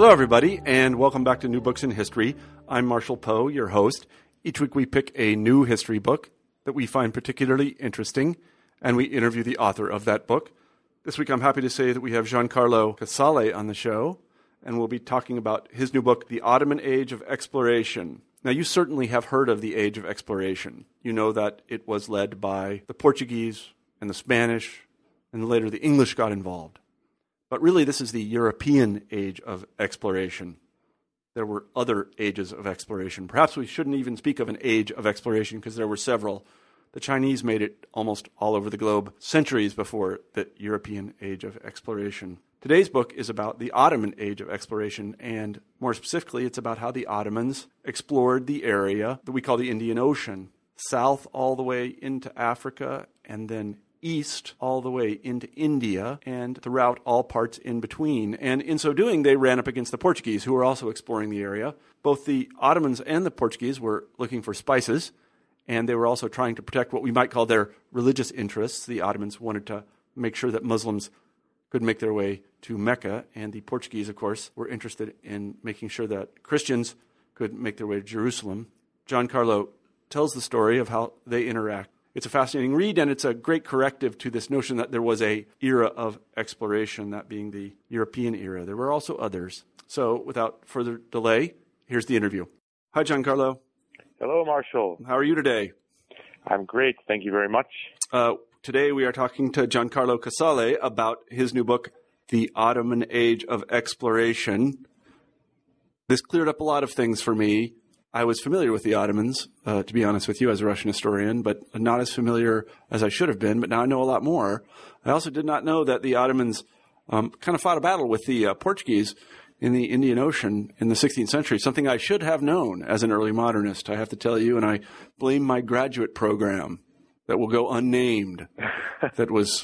Hello, everybody, and welcome back to New Books in History. I'm Marshall Poe, your host. Each week we pick a new history book that we find particularly interesting, and we interview the author of that book. This week I'm happy to say that we have Giancarlo Casale on the show, and we'll be talking about his new book, The Ottoman Age of Exploration. Now, you certainly have heard of the Age of Exploration. You know that it was led by the Portuguese and the Spanish, and later the English got involved. But really, this is the European age of exploration. There were other ages of exploration. Perhaps we shouldn't even speak of an age of exploration because there were several. The Chinese made it almost all over the globe centuries before the European age of exploration. Today's book is about the Ottoman age of exploration, and more specifically, it's about how the Ottomans explored the area that we call the Indian Ocean, south all the way into Africa, and then east all the way into India and throughout all parts in between. And in so doing, they ran up against the Portuguese, who were also exploring the area. Both the Ottomans and the Portuguese were looking for spices, and they were also trying to protect what we might call their religious interests. The Ottomans wanted to make sure that Muslims could make their way to Mecca, and the Portuguese, of course, were interested in making sure that Christians could make their way to Jerusalem. Giancarlo tells the story of how they interact it's a fascinating read, and it's a great corrective to this notion that there was a era of exploration, that being the European era. There were also others. So, without further delay, here's the interview. Hi, Giancarlo. Hello, Marshall. How are you today? I'm great. Thank you very much. Uh, today, we are talking to Giancarlo Casale about his new book, The Ottoman Age of Exploration. This cleared up a lot of things for me. I was familiar with the Ottomans, uh, to be honest with you, as a Russian historian, but not as familiar as I should have been. But now I know a lot more. I also did not know that the Ottomans um, kind of fought a battle with the uh, Portuguese in the Indian Ocean in the 16th century, something I should have known as an early modernist, I have to tell you, and I blame my graduate program that will go unnamed that was